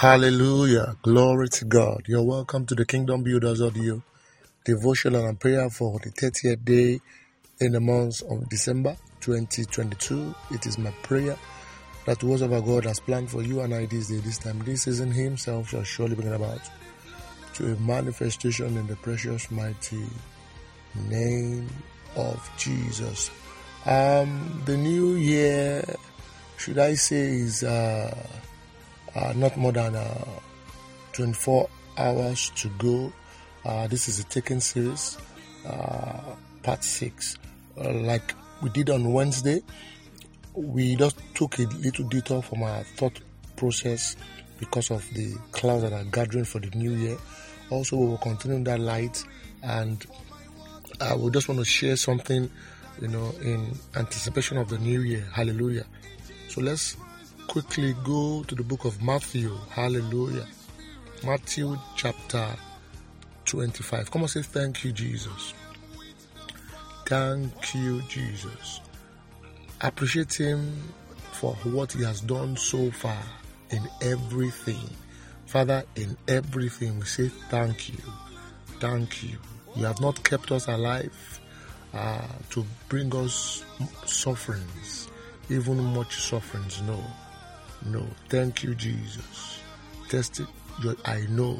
Hallelujah. Glory to God. You're welcome to the Kingdom Builders Audio devotional and prayer for the 30th day in the month of December 2022. It is my prayer that whatever God has planned for you and I this day, this time, this season, Himself shall surely bring about to a manifestation in the precious, mighty name of Jesus. Um, the new year, should I say, is uh, uh, not more than uh, 24 hours to go. Uh, this is a taken series, uh, part six. Uh, like we did on Wednesday, we just took a little detour from our thought process because of the clouds that are gathering for the new year. Also, we will continue that light, and I will just want to share something, you know, in anticipation of the new year. Hallelujah. So let's quickly go to the book of Matthew. Hallelujah. Matthew chapter 25. Come on, say thank you, Jesus. Thank you, Jesus. Appreciate Him for what He has done so far in everything. Father, in everything, we say thank you. Thank you. You have not kept us alive uh, to bring us sufferings, even much sufferings. No. No. Thank you, Jesus. Testi- your, I know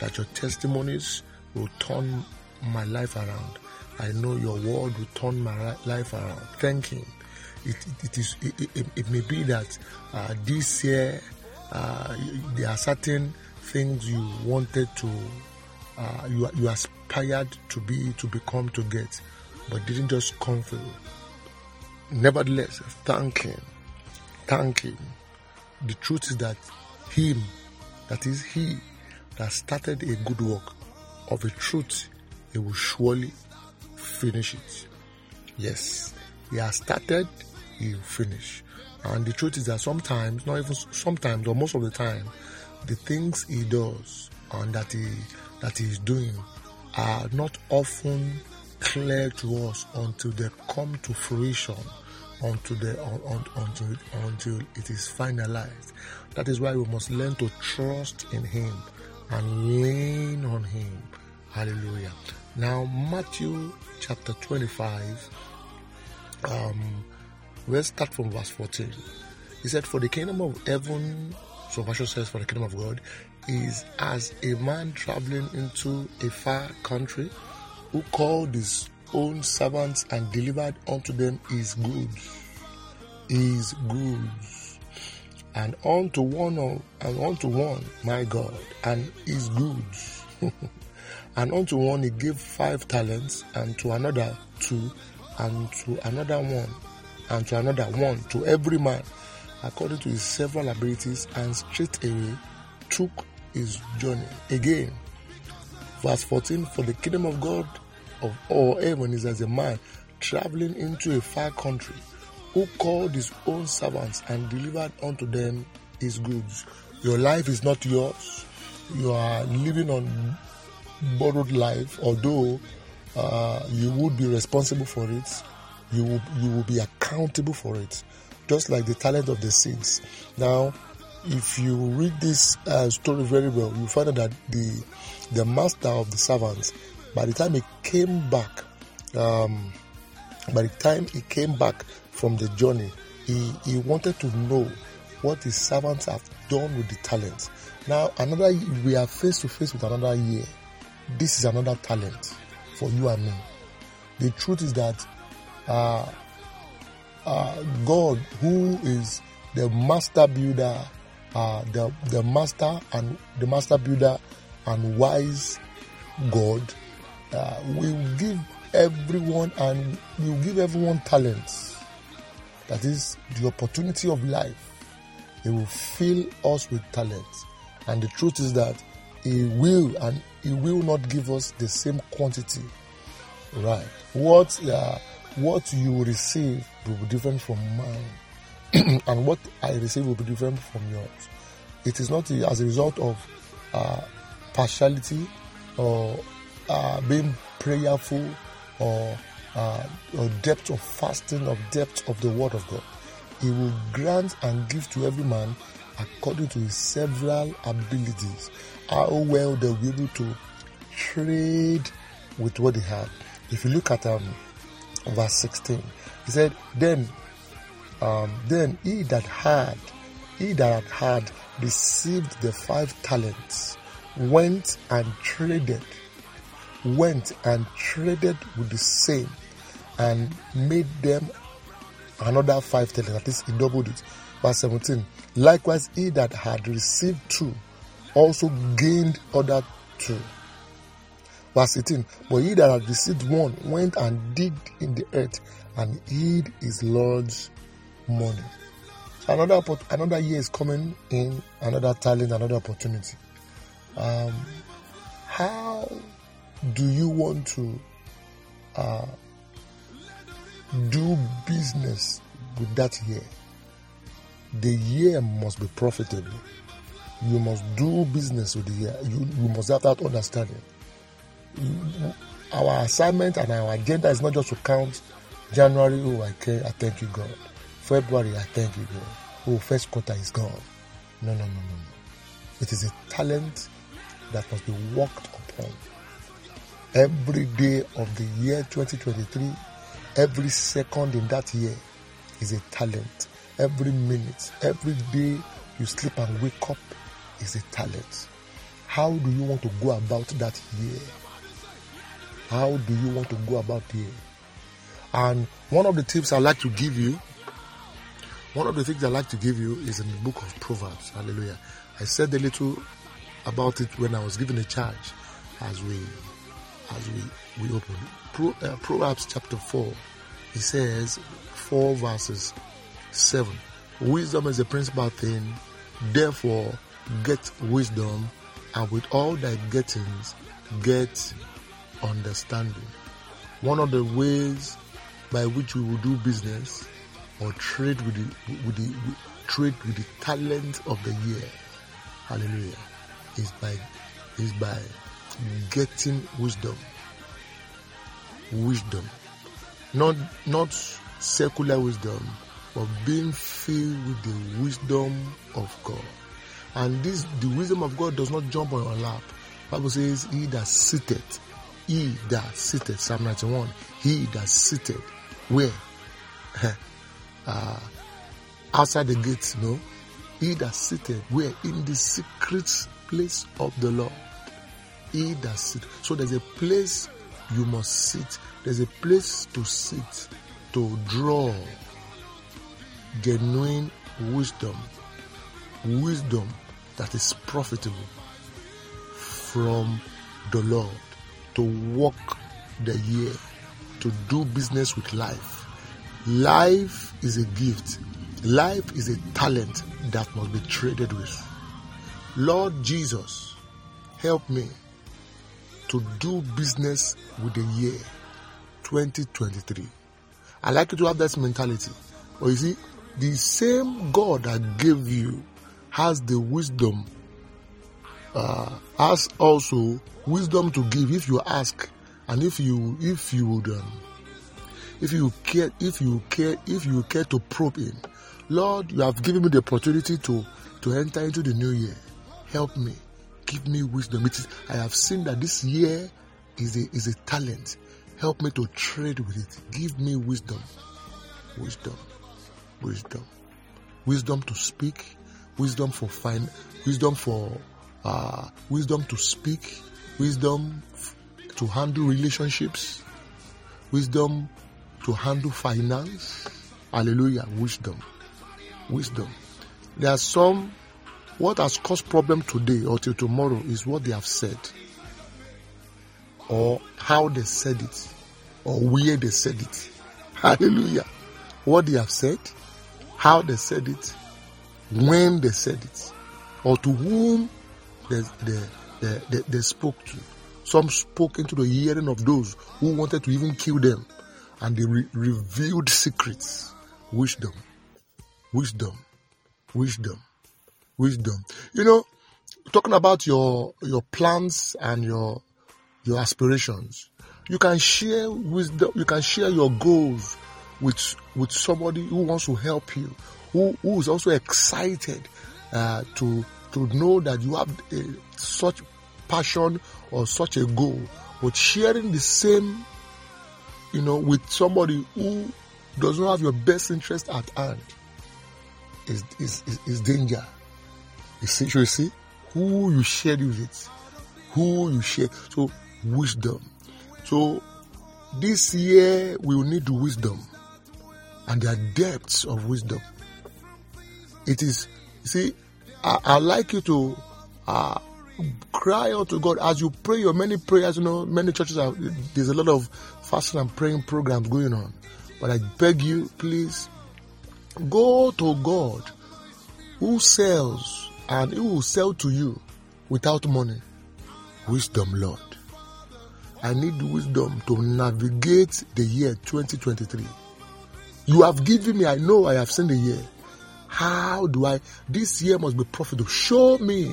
that your testimonies will turn my life around. I know your word will turn my life around. Thank Him. It, it, it is. It, it, it, may be that uh, this year uh, there are certain things you wanted to, uh, you you aspired to be, to become, to get, but didn't just come through. Nevertheless, thank Him. Thank Him. The truth is that Him, that is He, that started a good work of a truth, He will surely finish it. Yes, He has started, He will finish. And the truth is that sometimes, not even sometimes, or most of the time, the things He does and that He that He is doing are not often clear to us until they come to fruition until the un, until until it is finalized. That is why we must learn to trust in Him and lean on Him. Hallelujah. Now Matthew chapter 25. Um, let's start from verse 14. He said, For the kingdom of heaven, so version says, For the kingdom of God is as a man traveling into a far country who called his own servants and delivered unto them his goods. His goods. And unto one of, and unto one, my God, and his goods. and unto one he gave five talents, and to another two, and to another one, and to another one, to every man according to his several abilities, and straightway took his journey. Again, verse 14 For the kingdom of God of all is as a man traveling into a far country who called his own servants and delivered unto them his goods. Your life is not yours. You are living on borrowed life, although uh, you would be responsible for it. You will, you will be accountable for it, just like the talent of the seeds. Now, if you read this uh, story very well, you find that the the master of the servants, by the time he came back, um, by the time he came back from the journey, he, he wanted to know what his servants have done with the talents. Now, another we are face to face with another year. This is another talent for you and me. The truth is that uh, uh, God, who is the master builder, uh, the the master and the master builder and wise God, uh, will give everyone and we will give everyone talents. That is the opportunity of life. He will fill us with talents, and the truth is that He will and He will not give us the same quantity. Right? What uh, what you receive will be different from mine, and what I receive will be different from yours. It is not as a result of uh, partiality or uh, being prayerful or, uh, or depth of fasting, of depth of the Word of God. He will grant and give to every man according to his several abilities. How well they'll be able to trade with what they had. If you look at um, verse 16, he said, Then um, then he that had he that had received the five talents went and traded went and traded with the same and made them another five talents. At least he doubled it. Verse 17. Likewise, he that had received two also gained other two. Verse 18. But he that had received one went and digged in the earth and hid his Lord's money. So another another year is coming in, another talent, another opportunity. Um, how do you want to uh, do business with that year? The year must be profitable. You must do business with the year. You, you must have that understanding. Our assignment and our agenda is not just to count January, oh, I, can, I thank you, God. February, I thank you, God. Oh, first quarter is gone. No, no, no, no, no. It is a talent that must be worked upon. Every day of the year 2023, every second in that year is a talent. Every minute, every day you sleep and wake up is a talent. How do you want to go about that year? How do you want to go about year? And one of the tips I like to give you, one of the things I like to give you is in the book of Proverbs. Hallelujah. I said a little about it when I was given a charge as we as we, we open. Pro, uh, Proverbs chapter 4, he says, 4 verses 7. Wisdom is a principal thing, therefore get wisdom, and with all thy gettings, get understanding. One of the ways by which we will do business or trade with the, with the with, trade with the talent of the year, hallelujah, is by is by getting wisdom. Wisdom. Not not secular wisdom, but being filled with the wisdom of God. And this the wisdom of God does not jump on your lap. Bible says, He that sitteth, he that sitteth, Psalm 91, he that sitteth, where? uh, outside the gates, no? He that sitteth, where? In the secret place of the Lord he that sit. So there's a place you must sit. There's a place to sit to draw genuine wisdom. Wisdom that is profitable from the Lord to walk the year, to do business with life. Life is a gift. Life is a talent that must be traded with. Lord Jesus, help me to do business with the year 2023. I like you to have that mentality. But you see, the same God that gave you has the wisdom, uh, has also wisdom to give if you ask, and if you if you would, um, if you care, if you care, if you care to probe in, Lord, you have given me the opportunity to to enter into the new year. Help me give me wisdom. It is, I have seen that this year is a, is a talent. Help me to trade with it. Give me wisdom. Wisdom. Wisdom. Wisdom to speak. Wisdom for find. Wisdom for uh, wisdom to speak. Wisdom f- to handle relationships. Wisdom to handle finance. Hallelujah. Wisdom. Wisdom. There are some what has caused problem today or till tomorrow is what they have said, or how they said it, or where they said it. Hallelujah. What they have said, how they said it, when they said it, or to whom they, they, they, they, they spoke to. Some spoke into the hearing of those who wanted to even kill them, and they re- revealed secrets. Wisdom, wisdom, wisdom wisdom. You know, talking about your your plans and your your aspirations, you can share wisdom. You can share your goals with with somebody who wants to help you, who who is also excited uh, to to know that you have a, such passion or such a goal, but sharing the same, you know, with somebody who does not have your best interest at hand is is, is, is danger. You see, you see who you share with, it, who you share. So wisdom. So this year we will need wisdom, and the depths of wisdom. It is, see, I, I like you to uh, cry out to God as you pray your many prayers. You know, many churches are there's a lot of fasting and praying programs going on, but I beg you, please go to God who sells and He will sell to you without money. Wisdom, Lord. I need wisdom to navigate the year 2023. You have given me, I know I have seen the year. How do I? This year must be profitable. Show me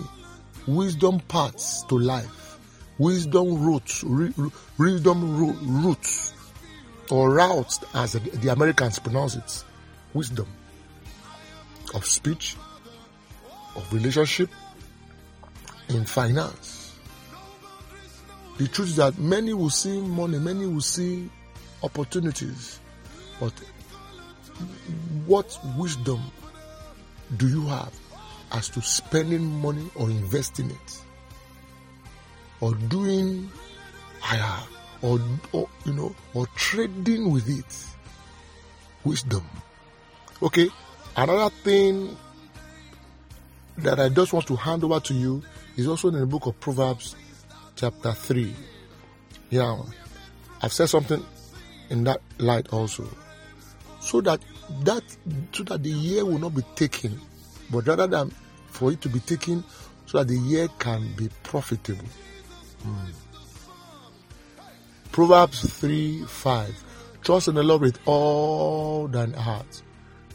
wisdom paths to life, wisdom routes, wisdom routes, or routes as the Americans pronounce it. Wisdom of speech, of relationship, in finance. The truth is that many will see money, many will see opportunities, but what wisdom do you have as to spending money or investing it? Or doing higher or, or you know or trading with it? Wisdom. Okay another thing that i just want to hand over to you is also in the book of proverbs chapter 3 yeah i've said something in that light also so that that so that the year will not be taken, but rather than for it to be taken so that the year can be profitable. Mm. Proverbs 3 5. Trust in the Lord with all thine heart,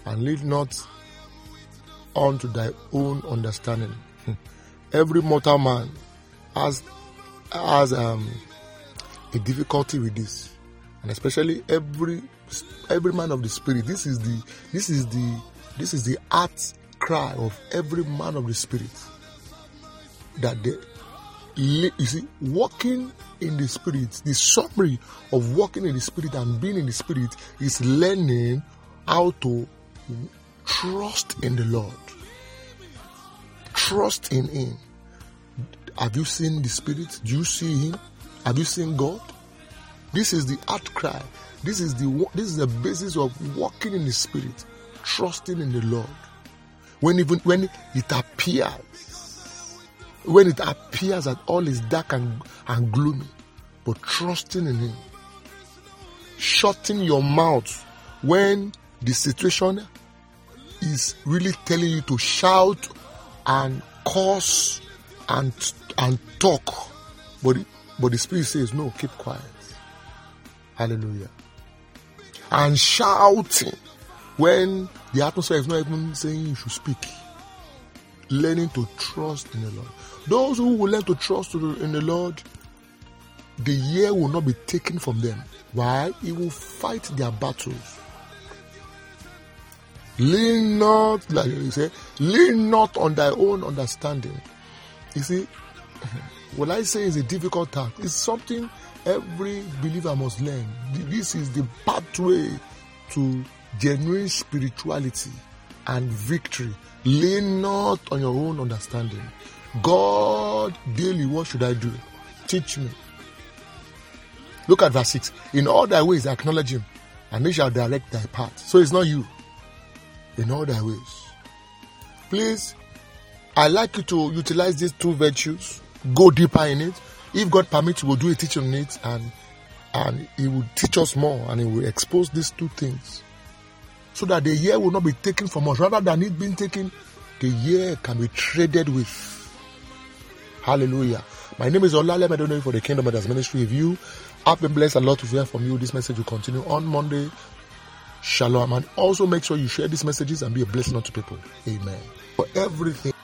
and lean not unto thy own understanding. Every mortal man has has um, a difficulty with this, and especially every every man of the spirit. This is the this is the this is the heart cry of every man of the spirit. That they you see, walking in the spirit, the summary of walking in the spirit and being in the spirit is learning how to trust in the Lord. Trust in Him. Have you seen the Spirit? Do you see Him? Have you seen God? This is the outcry. This is the this is the basis of walking in the Spirit, trusting in the Lord. When even when it appears, when it appears that all is dark and, and gloomy, but trusting in Him, shutting your mouth when the situation is really telling you to shout and curse and and talk, but but the Spirit says no, keep quiet. Hallelujah. And shouting when the atmosphere is not even saying you should speak. Learning to trust in the Lord. Those who will learn to trust in the Lord, the year will not be taken from them. Why? He will fight their battles. Lean not, like you say, lean not on thy own understanding. You see, what I say is a difficult task. It's something every believer must learn. This is the pathway to genuine spirituality and victory. Lean not on your own understanding. God, daily, what should I do? Teach me. Look at verse 6. In all thy ways acknowledge him, and he shall direct thy path. So it's not you. In all thy ways. Please, I like you to utilize these two virtues, go deeper in it. If God permits, we'll do a teaching on it and and He will teach us more and He will expose these two things. So that the year will not be taken from us. Rather than it being taken, the year can be traded with. Hallelujah. My name is Olale Medonoi for the Kingdom Matters Ministry. If you have been blessed a lot to hear from you, this message will continue on Monday. Shalom. And also make sure you share these messages and be a blessing unto people. Amen. For everything.